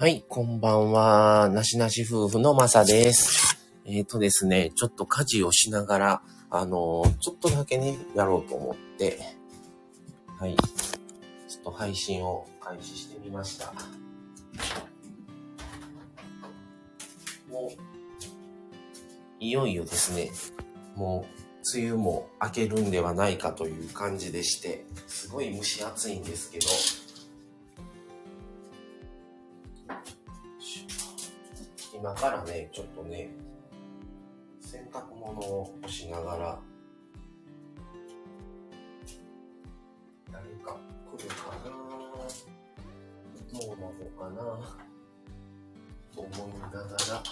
はい、こんばんは。なしなし夫婦のまさです。えっ、とですね、ちょっと家事をしながら、あのーちょっとだけね、やろうと思って、はい、ちょっと配信を開始してみました。もう、いよいよですね、もう、梅雨も明けるんではないかという感じでして、すごい蒸し暑いんですけど、今からね、ちょっとね、洗濯物を干しながら、誰か来るかなどうなのかなと思いながら、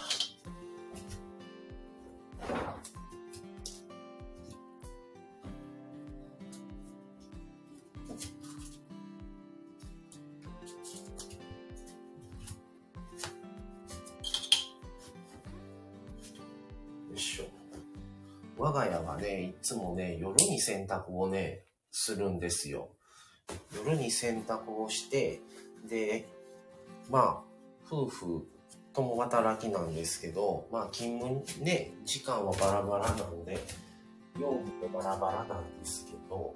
我が家はね、いつもね、夜に洗濯をね、するんですよ。夜に洗濯をして、で、まあ、夫婦共働きなんですけど、まあ、勤務ね、時間はバラバラなので、用務もバラバラなんですけど、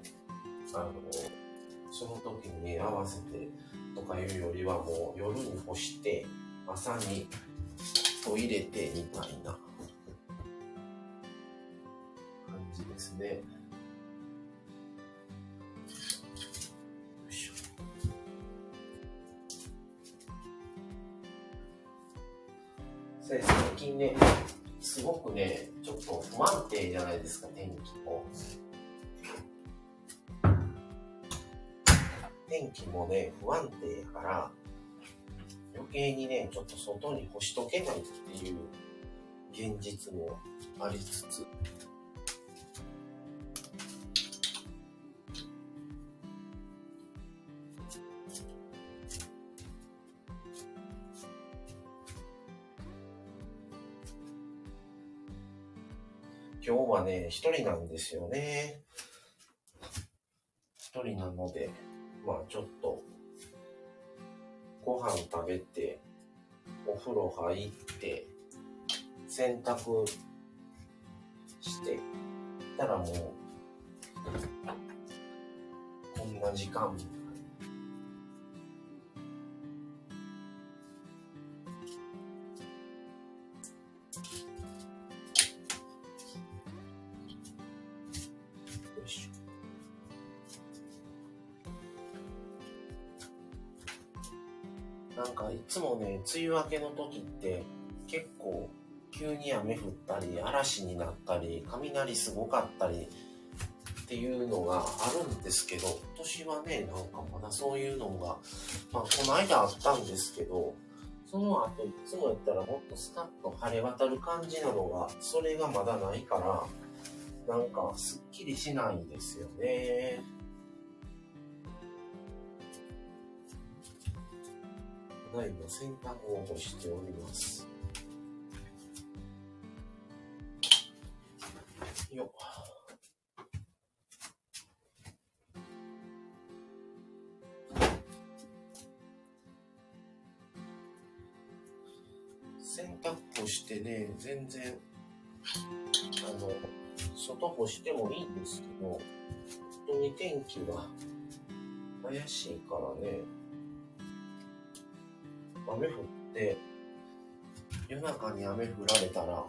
あの、その時にね、合わせてとかいうよりはもう夜に干して、朝にと入れてみたいなじですね。最近ね、すごくね、ちょっと不安定じゃないですか、天気も。天気もね、不安定やから、余計にね、ちょっと外に干しとけないっていう現実もありつつ、一人なんですよね。一人なので、まあちょっと、ご飯食べて、お風呂入って、洗濯して、たらもう、こんな時間。なんかいつもね、梅雨明けの時って結構急に雨降ったり、嵐になったり、雷すごかったりっていうのがあるんですけど、今年はね、なんかまだそういうのが、まあこの間あったんですけど、その後いつもやったらもっとスカッと晴れ渡る感じなのが、それがまだないから、なんかすっきりしないんですよね。ただいま洗濯をしております。よっ。洗濯してね、全然、あの、外干してもいいんですけど、本当に天気が怪しいからね、雨降って、夜中に雨降られたら、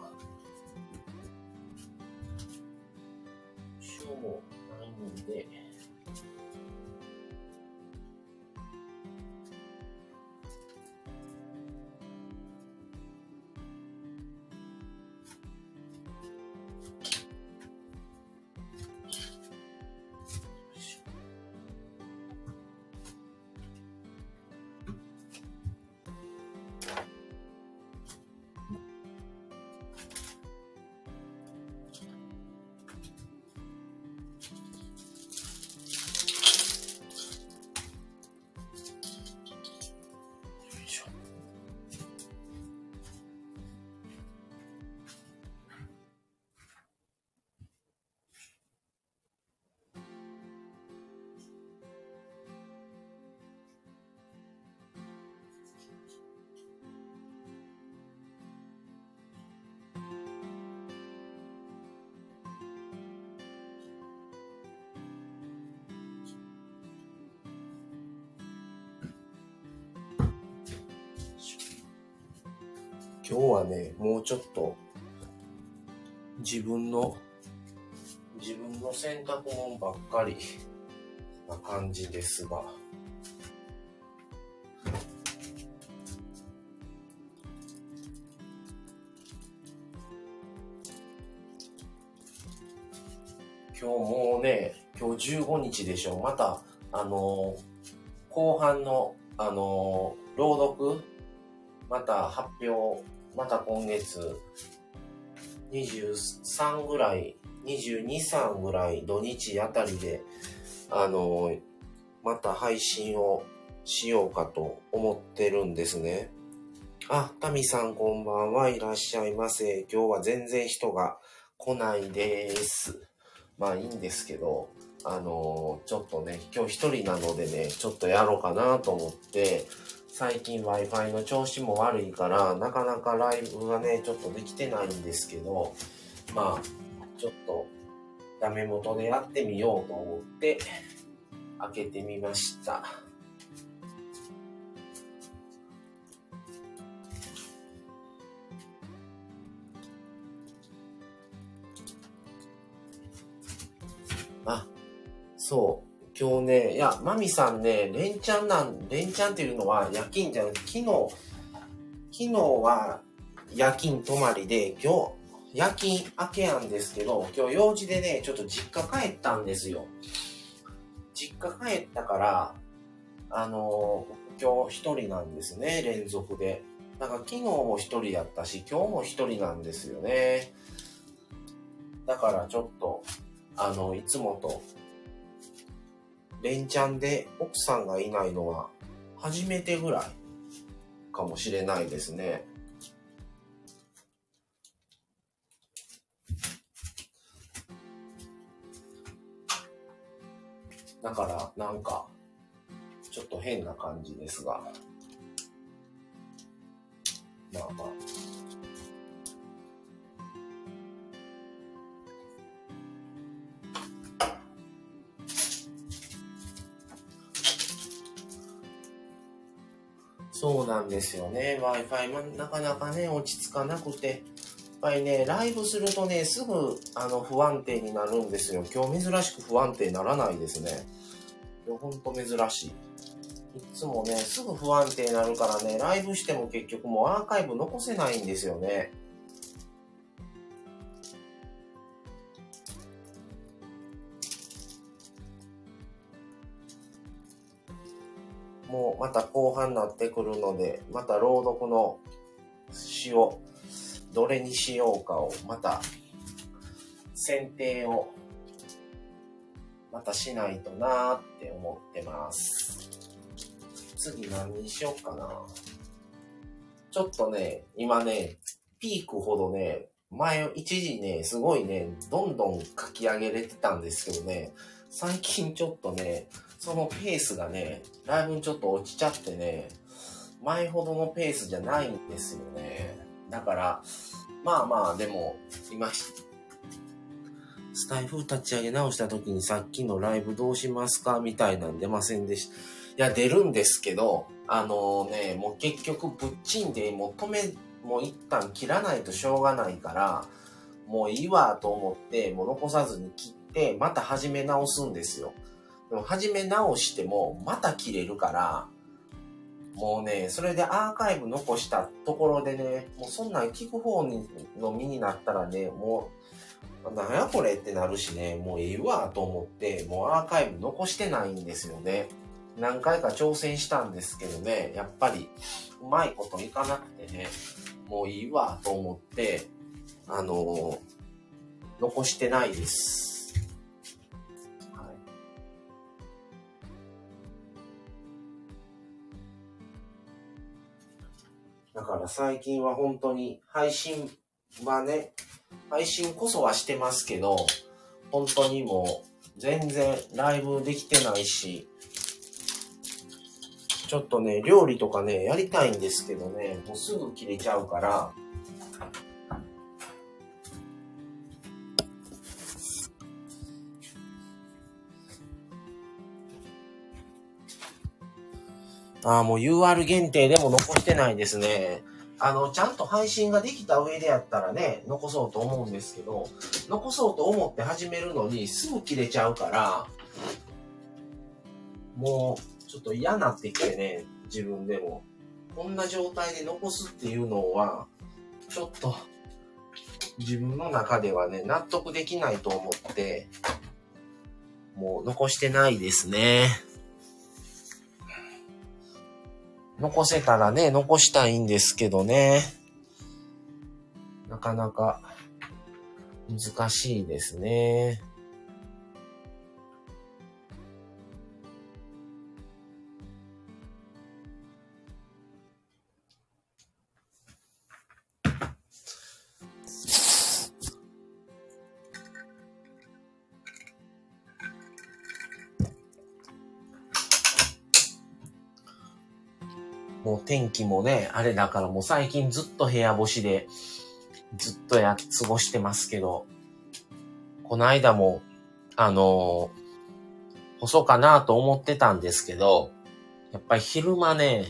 今日はね、もうちょっと、自分の、自分の洗濯物ばっかりな感じですが、今日もうね、今日15日でしょ。また、あのー、後半の、あのー、朗読、また発表、また今月、23ぐらい、22、3ぐらい土日あたりで、あの、また配信をしようかと思ってるんですね。あ、タミさんこんばんはいらっしゃいませ。今日は全然人が来ないです。まあいいんですけど、あの、ちょっとね、今日一人なのでね、ちょっとやろうかなと思って、最近 Wi-Fi の調子も悪いから、なかなかライブがね、ちょっとできてないんですけど、まあ、ちょっと、ダメ元でやってみようと思って、開けてみました。あ、そう。今日ね、いや、マミさんね、連チャンなん、連チャンっていうのは夜勤じゃなくて、昨日、昨日は夜勤泊まりで、今日、夜勤明けやんですけど、今日用事でね、ちょっと実家帰ったんですよ。実家帰ったから、あの、今日一人なんですね、連続で。だから昨日も一人やったし、今日も一人なんですよね。だからちょっと、あの、いつもと、連チャンで奥さんがいないのは初めてぐらいかもしれないですね。だから、なんか、ちょっと変な感じですが。まあまあ。ですよね。Wi-Fi もなかなかね、落ち着かなくて。やっぱりね、ライブするとね、すぐあの不安定になるんですよ。今日珍しく不安定にならないですね。いや、ほんと珍しい。いつもね、すぐ不安定になるからね、ライブしても結局もうアーカイブ残せないんですよね。また後半になってくるので、また朗読の詩をどれにしようかをまた選定をまたしないとなーって思ってます。次何にしようかな。ちょっとね、今ね、ピークほどね、前、一時ね、すごいね、どんどん書き上げれてたんですけどね、最近ちょっとね、そのペースがね、だいぶちょっと落ちちゃってね、前ほどのペースじゃないんですよね。だから、まあまあ、でも、今、スタイフ立ち上げ直した時にさっきのライブどうしますかみたいなん出ませんでした。いや、出るんですけど、あのね、もう結局ぶっちんで、もう止め、もう一旦切らないとしょうがないから、もういいわと思って、もう残さずに切って、また始め直すんですよ。でも始め直してもまた切れるから、もうね、それでアーカイブ残したところでね、もうそんなん聞く方の身になったらね、もう、なんやこれってなるしね、もういいわと思って、もうアーカイブ残してないんですよね。何回か挑戦したんですけどね、やっぱりうまいこといかなくてね、もういいわと思って、あのー、残してないです。だから最近は本当に配信はね、配信こそはしてますけど、本当にもう全然ライブできてないし、ちょっとね、料理とかね、やりたいんですけどね、もうすぐ切れちゃうから、ああ、もう UR 限定でも残してないですね。あの、ちゃんと配信ができた上でやったらね、残そうと思うんですけど、残そうと思って始めるのにすぐ切れちゃうから、もう、ちょっと嫌なってきてね、自分でも。こんな状態で残すっていうのは、ちょっと、自分の中ではね、納得できないと思って、もう残してないですね。残せたらね、残したいんですけどね。なかなか難しいですね。もう天気もね、あれだからもう最近ずっと部屋干しで、ずっとや、過ごしてますけど、この間も、あのー、干そうかなと思ってたんですけど、やっぱり昼間ね、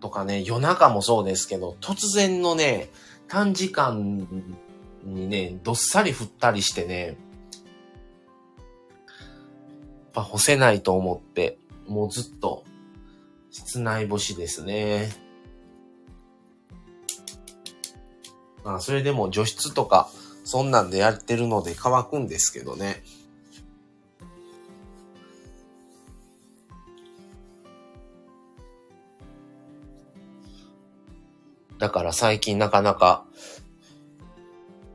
とかね、夜中もそうですけど、突然のね、短時間にね、どっさり降ったりしてね、やっぱ干せないと思って、もうずっと室内干しですね。まあ、それでも除湿とか、そんなんでやってるので乾くんですけどね。だから最近なかなか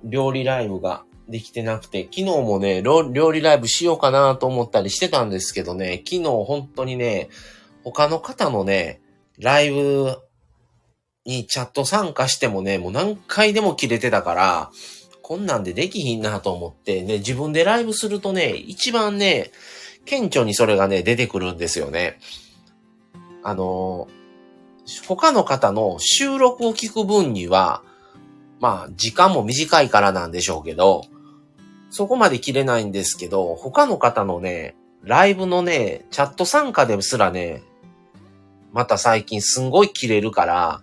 料理ライブができてなくて、昨日もね、料理ライブしようかなと思ったりしてたんですけどね、昨日本当にね、他の方のね、ライブにチャット参加してもね、もう何回でも切れてたから、こんなんでできひんなと思って、ね、自分でライブするとね、一番ね、顕著にそれがね、出てくるんですよね。あの、他の方の収録を聞く分には、まあ、時間も短いからなんでしょうけど、そこまで切れないんですけど、他の方のね、ライブのね、チャット参加ですらね、また最近すんごい切れるから、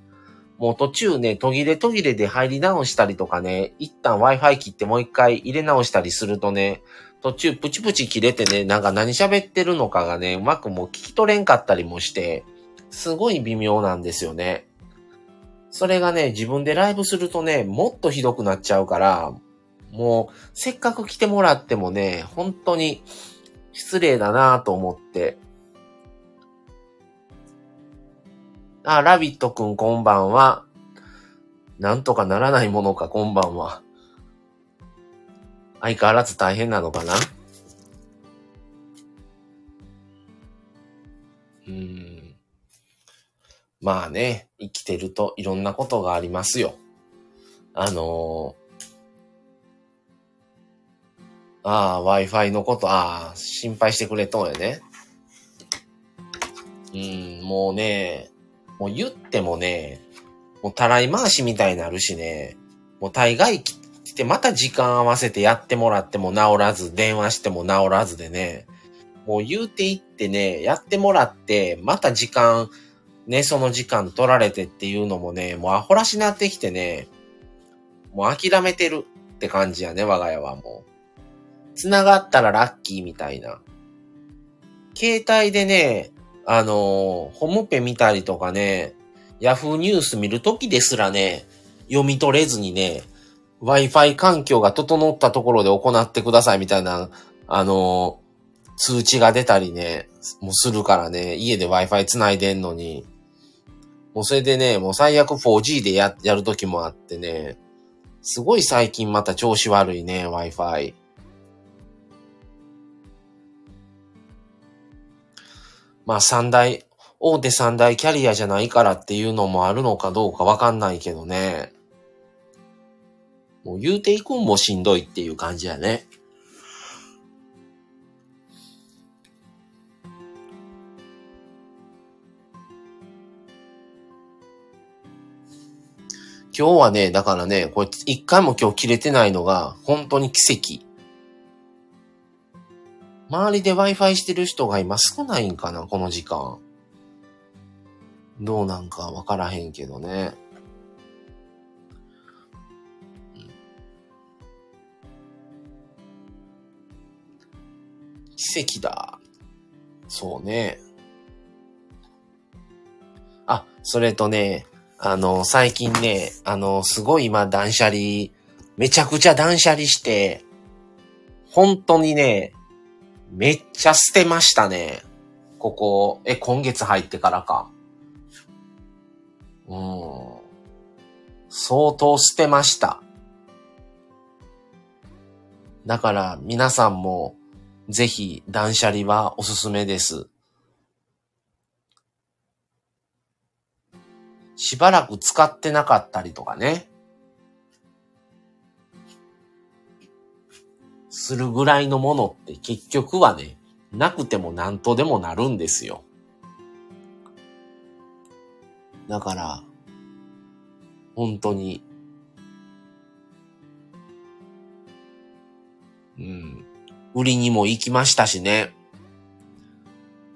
もう途中ね、途切れ途切れで入り直したりとかね、一旦 Wi-Fi 切ってもう一回入れ直したりするとね、途中プチプチ切れてね、なんか何喋ってるのかがね、うまくもう聞き取れんかったりもして、すごい微妙なんですよね。それがね、自分でライブするとね、もっとひどくなっちゃうから、もう、せっかく来てもらってもね、本当に失礼だなぁと思って、あ、ラビットくんこんばんは。なんとかならないものか、こんばんは。相変わらず大変なのかな？うん。まあね、生きてるといろんなことがありますよ。あのー、ああ、Wi-Fi のこと、ああ、心配してくれとんやね。うん、もうね、もう言ってもね、もうたらい回しみたいになるしね、もう大概来てまた時間合わせてやってもらっても治らず、電話しても治らずでね、もう言うていってね、やってもらって、また時間、ね、その時間取られてっていうのもね、もうアホらしなってきてね、もう諦めてるって感じやね、我が家はもう。繋がったらラッキーみたいな。携帯でね、あの、ホームペ見たりとかね、ヤフーニュース見るときですらね、読み取れずにね、Wi-Fi 環境が整ったところで行ってくださいみたいな、あの、通知が出たりね、もうするからね、家で Wi-Fi 繋いでんのに、もうそれでね、もう最悪 4G でや、やるときもあってね、すごい最近また調子悪いね、Wi-Fi。まあ三大、大手三大キャリアじゃないからっていうのもあるのかどうかわかんないけどね。もう言うていくんもしんどいっていう感じやね。今日はね、だからね、これ一回も今日切れてないのが本当に奇跡。周りで Wi-Fi してる人が今少ないんかな、この時間。どうなんかわからへんけどね。奇跡だ。そうね。あ、それとね、あの、最近ね、あの、すごい今断捨離、めちゃくちゃ断捨離して、本当にね、めっちゃ捨てましたね。ここ、え、今月入ってからか。うん。相当捨てました。だから皆さんもぜひ断捨離はおすすめです。しばらく使ってなかったりとかね。するぐらいのものって結局はね、なくても何とでもなるんですよ。だから、本当に。うん。売りにも行きましたしね。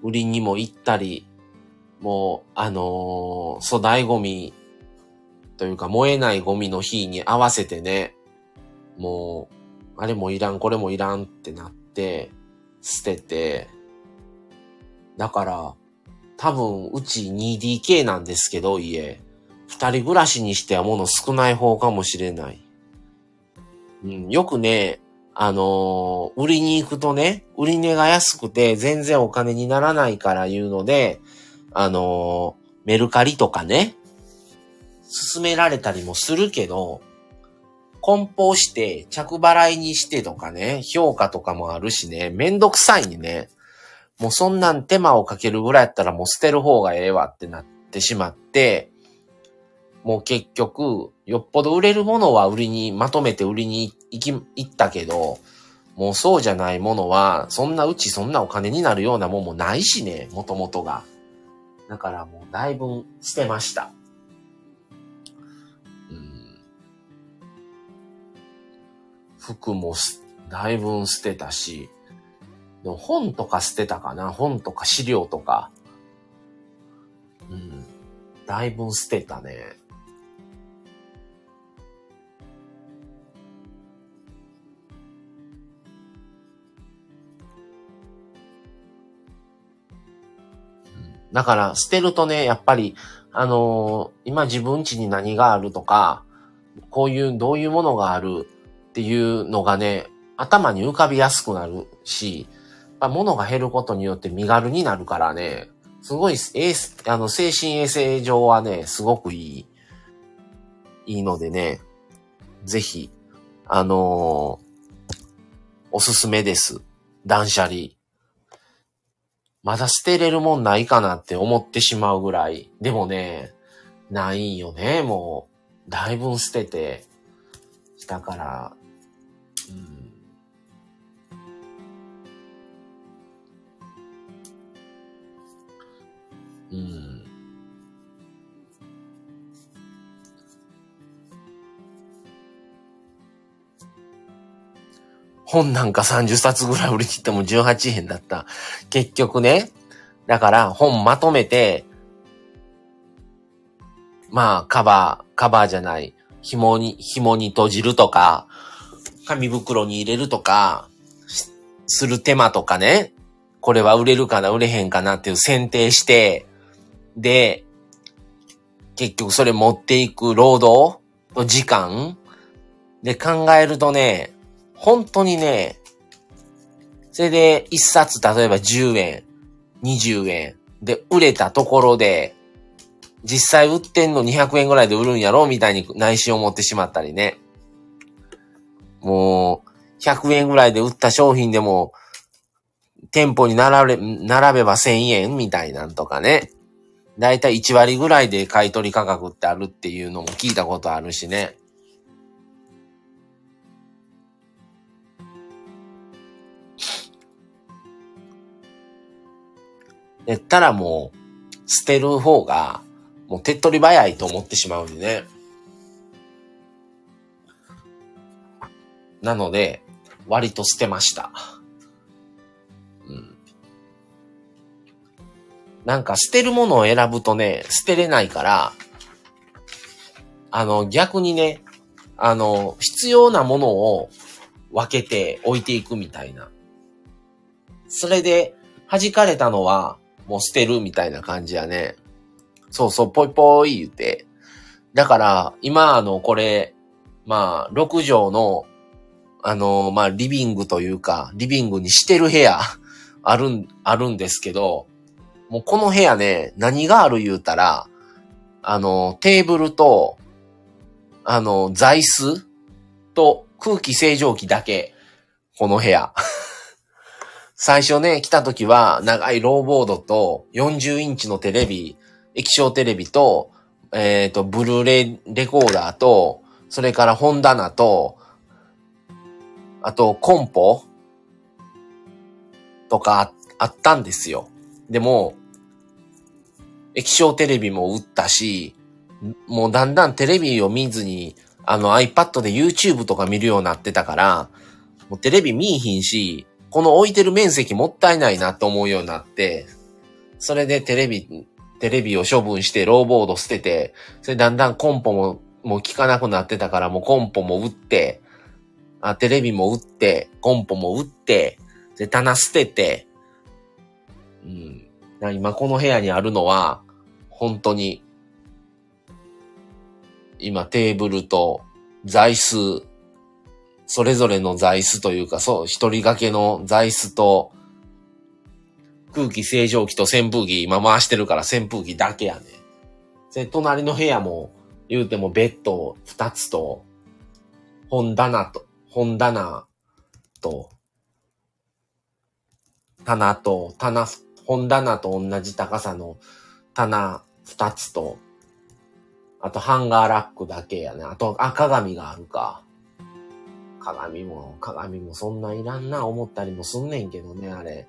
売りにも行ったり、もう、あのー、粗大ゴミというか燃えないゴミの日に合わせてね、もう、あれもいらん、これもいらんってなって、捨てて、だから、多分、うち 2DK なんですけど、家。二人暮らしにしては物少ない方かもしれない。うん、よくね、あのー、売りに行くとね、売り値が安くて全然お金にならないから言うので、あのー、メルカリとかね、勧められたりもするけど、梱包して着払いにしてとかね、評価とかもあるしね、めんどくさいにね、もうそんなん手間をかけるぐらいやったらもう捨てる方がええわってなってしまって、もう結局、よっぽど売れるものは売りに、まとめて売りに行き、行ったけど、もうそうじゃないものは、そんなうちそんなお金になるようなもんもないしね、もともとが。だからもうだいぶ捨てました。服もだいぶ捨てたし、でも本とか捨てたかな本とか資料とか。うん。だいぶ捨てたね。だから捨てるとね、やっぱり、あのー、今自分家に何があるとか、こういう、どういうものがあるっていうのがね、頭に浮かびやすくなるし、ま、物が減ることによって身軽になるからね、すごい、えあの、精神衛生上はね、すごくいい、いいのでね、ぜひ、あのー、おすすめです。断捨離。まだ捨てれるもんないかなって思ってしまうぐらい。でもね、ないよね、もう。だいぶ捨ててきたから。うん。うん。本なんか30冊ぐらい売り切っても18円だった。結局ね。だから本まとめて、まあカバー、カバーじゃない。紐に、紐に閉じるとか、紙袋に入れるとか、する手間とかね。これは売れるかな、売れへんかなっていう選定して、で、結局それ持っていく労働と時間で考えるとね、本当にね、それで一冊例えば10円、20円で売れたところで、実際売ってんの200円ぐらいで売るんやろうみたいに内心を持ってしまったりね。もう、100円ぐらいで売った商品でも、店舗に並べ、並べば1000円みたいなんとかね。だいたい1割ぐらいで買取価格ってあるっていうのも聞いたことあるしね。やったらもう、捨てる方が、もう手っ取り早いと思ってしまうんでね。なので、割と捨てました。うん。なんか捨てるものを選ぶとね、捨てれないから、あの、逆にね、あの、必要なものを分けて置いていくみたいな。それで弾かれたのはもう捨てるみたいな感じやね。そうそう、ぽいぽい言って。だから、今あの、これ、まあ、6畳の、あの、まあ、リビングというか、リビングにしてる部屋、あるん、あるんですけど、もうこの部屋ね、何がある言うたら、あの、テーブルと、あの、座椅子と空気清浄機だけ、この部屋。最初ね、来た時は長いローボードと40インチのテレビ、液晶テレビと、えっ、ー、と、ブルーレイレコーダーと、それから本棚と、あとコンポとかあったんですよ。でも、液晶テレビも売ったし、もうだんだんテレビを見ずに、あの iPad で YouTube とか見るようになってたから、もうテレビ見いひんし、この置いてる面積もったいないなと思うようになって、それでテレビ、テレビを処分してローボード捨てて、それだんだんコンポも、もう効かなくなってたからもうコンポも売って、あ、テレビも売って、コンポも売って、で、棚捨てて、うん。今この部屋にあるのは、本当に、今テーブルと座椅子、それぞれの座椅子というか、そう、一人掛けの座椅子と、空気清浄機と扇風機今回してるから扇風機だけやね。で、隣の部屋も言うてもベッド二つと、本棚と、本棚と、棚と、棚、本棚と同じ高さの棚二つと、あとハンガーラックだけやね。あと、あ、鏡があるか。鏡も、鏡もそんないらんな思ったりもすんねんけどね、あれ。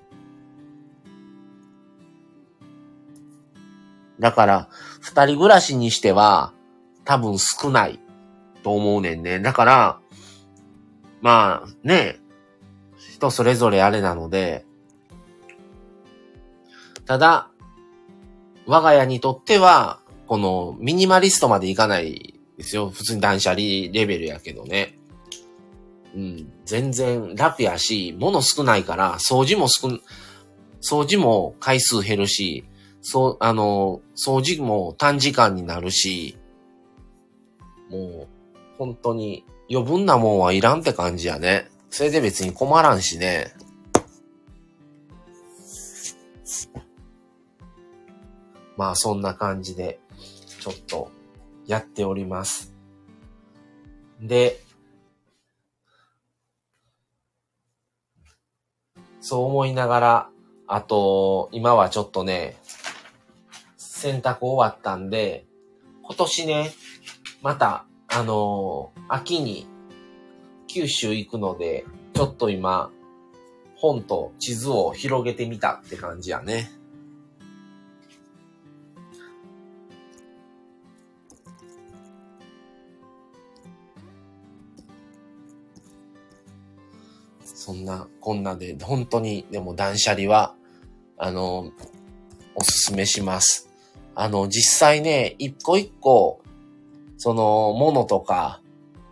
だから、二人暮らしにしては、多分少ないと思うねんね。だから、まあ、ね、人それぞれあれなので、ただ、我が家にとっては、このミニマリストまでいかないですよ。普通に断捨離レベルやけどね。うん、全然楽やし、物少ないから、掃除も少、掃除も回数減るし、そう、あの、掃除も短時間になるし、もう、本当に余分なもんはいらんって感じやね。それで別に困らんしね。まあそんな感じで、ちょっとやっております。で、そう思いながら、あと、今はちょっとね、洗濯終わったんで、今年ね、また、あのー、秋に九州行くので、ちょっと今、本と地図を広げてみたって感じやね。そんな、こんなで、本当に、でも断捨離は、あの、おすすめします。あの、実際ね、一個一個、その、ものとか、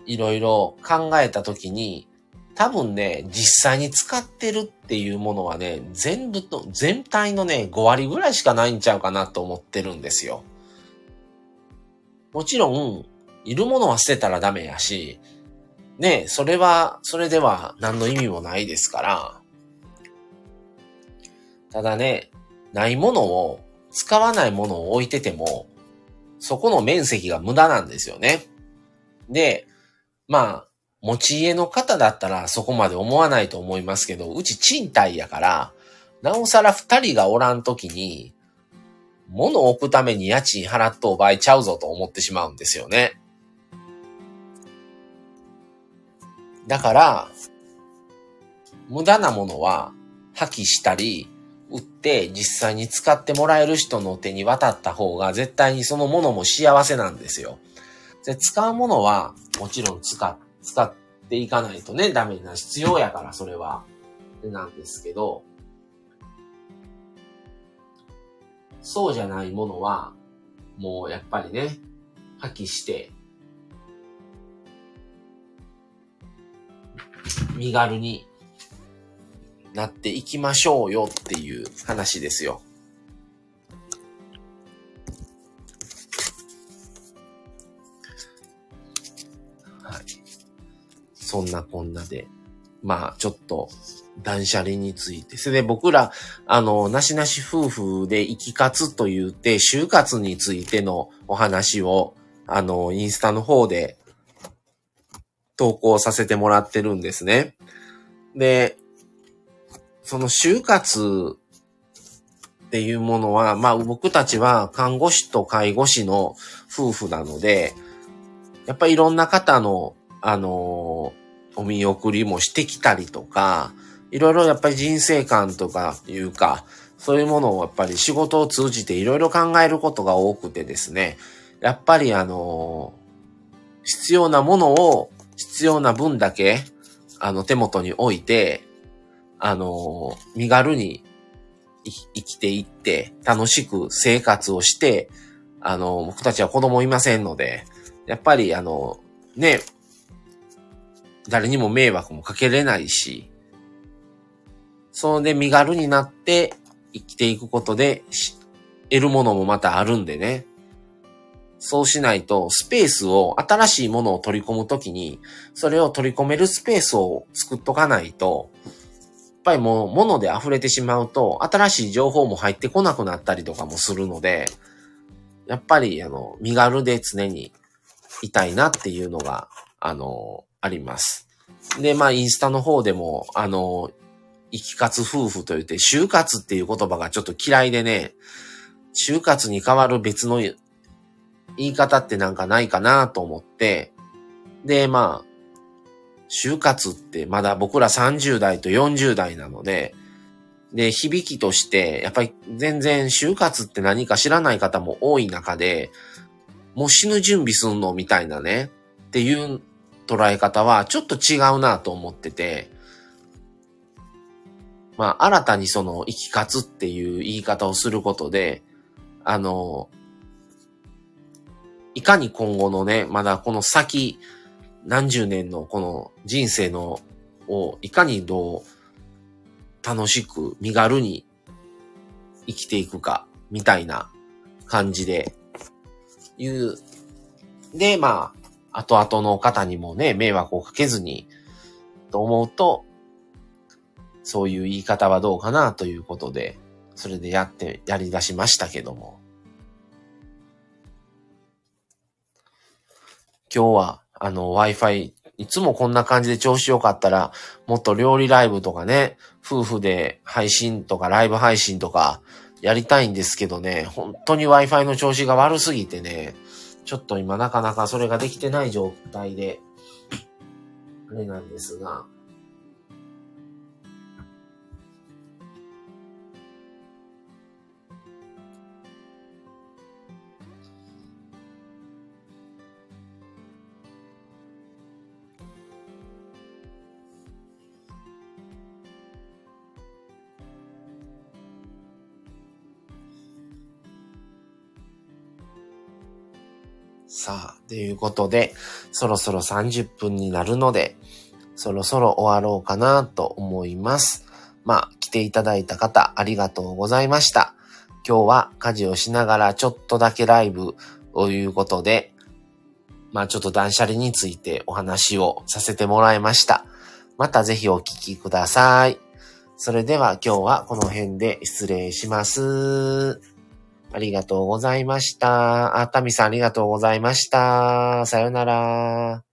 いろいろ考えたときに、多分ね、実際に使ってるっていうものはね、全部と、全体のね、5割ぐらいしかないんちゃうかなと思ってるんですよ。もちろん、いるものは捨てたらダメやし、ね、それは、それでは何の意味もないですから。ただね、ないものを、使わないものを置いてても、そこの面積が無駄なんですよね。で、まあ、持ち家の方だったらそこまで思わないと思いますけど、うち賃貸やから、なおさら二人がおらんときに、物を置くために家賃払っとう場合ちゃうぞと思ってしまうんですよね。だから、無駄なものは破棄したり、売って実際に使ってもらえる人の手に渡った方が絶対にそのものも幸せなんですよ。で使うものはもちろん使、使っていかないとね、ダメな必要やからそれは。なんですけど、そうじゃないものは、もうやっぱりね、破棄して、身軽になっていきましょうよっていう話ですよ。はい。そんなこんなで、まあ、ちょっと、断捨離について。それで僕ら、あの、なしなし夫婦で生き活と言って、就活についてのお話を、あの、インスタの方で投稿させてもらってるんですね。で、その就活っていうものは、まあ僕たちは看護師と介護士の夫婦なので、やっぱりいろんな方の、あのお見送りもしてきたりとか、いろいろやっぱり人生観とかいうか、そういうものをやっぱり仕事を通じていろいろ考えることが多くてですね、やっぱりあの、必要なものを必要な分だけ、あの手元に置いて、あの、身軽に生きていって、楽しく生活をして、あの、僕たちは子供いませんので、やっぱりあの、ね、誰にも迷惑もかけれないし、それで身軽になって生きていくことで、得るものもまたあるんでね。そうしないと、スペースを、新しいものを取り込むときに、それを取り込めるスペースを作っとかないと、っぱりもう物で溢れてしまうと、新しい情報も入ってこなくなったりとかもするので、やっぱり、あの、身軽で常にいたいなっていうのが、あの、あります。で、まあ、インスタの方でも、あの、生き活夫婦と言って、就活っていう言葉がちょっと嫌いでね、就活に代わる別の言い方ってなんかないかなと思って、で、まあ、就活ってまだ僕ら30代と40代なので、で、響きとして、やっぱり全然就活って何か知らない方も多い中で、もう死ぬ準備すんのみたいなね、っていう捉え方はちょっと違うなと思ってて、まあ、新たにその生き活っていう言い方をすることで、あの、いかに今後のね、まだこの先、何十年のこの人生のをいかにどう楽しく身軽に生きていくか、みたいな感じでいう。で、まあ、後々の方にもね、迷惑をかけずに、と思うと、そういう言い方はどうかなということで、それでやって、やり出しましたけども。今日は、あの、Wi-Fi、いつもこんな感じで調子良かったら、もっと料理ライブとかね、夫婦で配信とかライブ配信とかやりたいんですけどね、本当に Wi-Fi の調子が悪すぎてね、ちょっと今なかなかそれができてない状態で、あれなんですが、さあ、ということで、そろそろ30分になるので、そろそろ終わろうかなと思います。まあ、来ていただいた方、ありがとうございました。今日は家事をしながらちょっとだけライブということで、まあちょっと断捨離についてお話をさせてもらいました。またぜひお聞きください。それでは今日はこの辺で失礼します。ありがとうございました。あ、たみさんありがとうございました。さよなら。